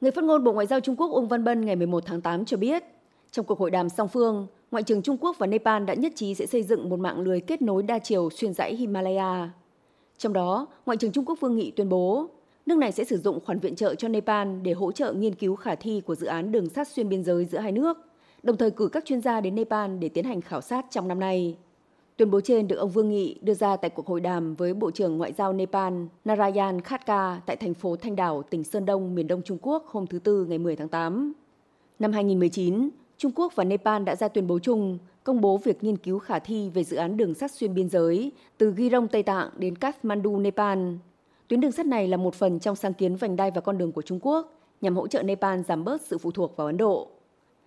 Người phát ngôn Bộ Ngoại giao Trung Quốc Uông Văn Bân ngày 11 tháng 8 cho biết, trong cuộc hội đàm song phương, Ngoại trưởng Trung Quốc và Nepal đã nhất trí sẽ xây dựng một mạng lưới kết nối đa chiều xuyên dãy Himalaya. Trong đó, Ngoại trưởng Trung Quốc Vương Nghị tuyên bố, nước này sẽ sử dụng khoản viện trợ cho Nepal để hỗ trợ nghiên cứu khả thi của dự án đường sắt xuyên biên giới giữa hai nước, đồng thời cử các chuyên gia đến Nepal để tiến hành khảo sát trong năm nay. Tuyên bố trên được ông Vương Nghị đưa ra tại cuộc hội đàm với Bộ trưởng Ngoại giao Nepal Narayan Khatka tại thành phố Thanh Đảo, tỉnh Sơn Đông, miền đông Trung Quốc hôm thứ Tư ngày 10 tháng 8. Năm 2019, Trung Quốc và Nepal đã ra tuyên bố chung công bố việc nghiên cứu khả thi về dự án đường sắt xuyên biên giới từ Girong, Tây Tạng đến Kathmandu, Nepal. Tuyến đường sắt này là một phần trong sáng kiến vành đai và con đường của Trung Quốc nhằm hỗ trợ Nepal giảm bớt sự phụ thuộc vào Ấn Độ.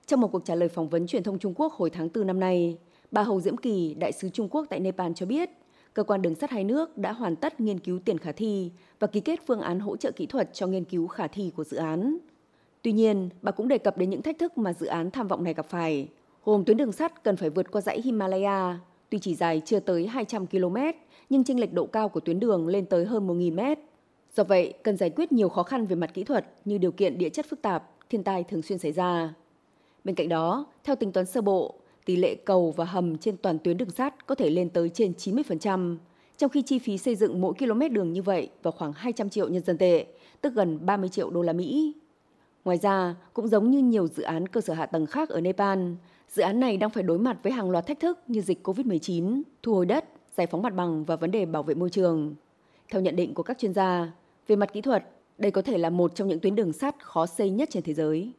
Trong một cuộc trả lời phỏng vấn truyền thông Trung Quốc hồi tháng 4 năm nay, bà Hầu Diễm Kỳ, đại sứ Trung Quốc tại Nepal cho biết, cơ quan đường sắt hai nước đã hoàn tất nghiên cứu tiền khả thi và ký kết phương án hỗ trợ kỹ thuật cho nghiên cứu khả thi của dự án. Tuy nhiên, bà cũng đề cập đến những thách thức mà dự án tham vọng này gặp phải, gồm tuyến đường sắt cần phải vượt qua dãy Himalaya, tuy chỉ dài chưa tới 200 km, nhưng chênh lệch độ cao của tuyến đường lên tới hơn 1.000 mét. Do vậy, cần giải quyết nhiều khó khăn về mặt kỹ thuật như điều kiện địa chất phức tạp, thiên tai thường xuyên xảy ra. Bên cạnh đó, theo tính toán sơ bộ, tỷ lệ cầu và hầm trên toàn tuyến đường sắt có thể lên tới trên 90%, trong khi chi phí xây dựng mỗi km đường như vậy vào khoảng 200 triệu nhân dân tệ, tức gần 30 triệu đô la Mỹ. Ngoài ra, cũng giống như nhiều dự án cơ sở hạ tầng khác ở Nepal, dự án này đang phải đối mặt với hàng loạt thách thức như dịch COVID-19, thu hồi đất, giải phóng mặt bằng và vấn đề bảo vệ môi trường. Theo nhận định của các chuyên gia, về mặt kỹ thuật, đây có thể là một trong những tuyến đường sắt khó xây nhất trên thế giới.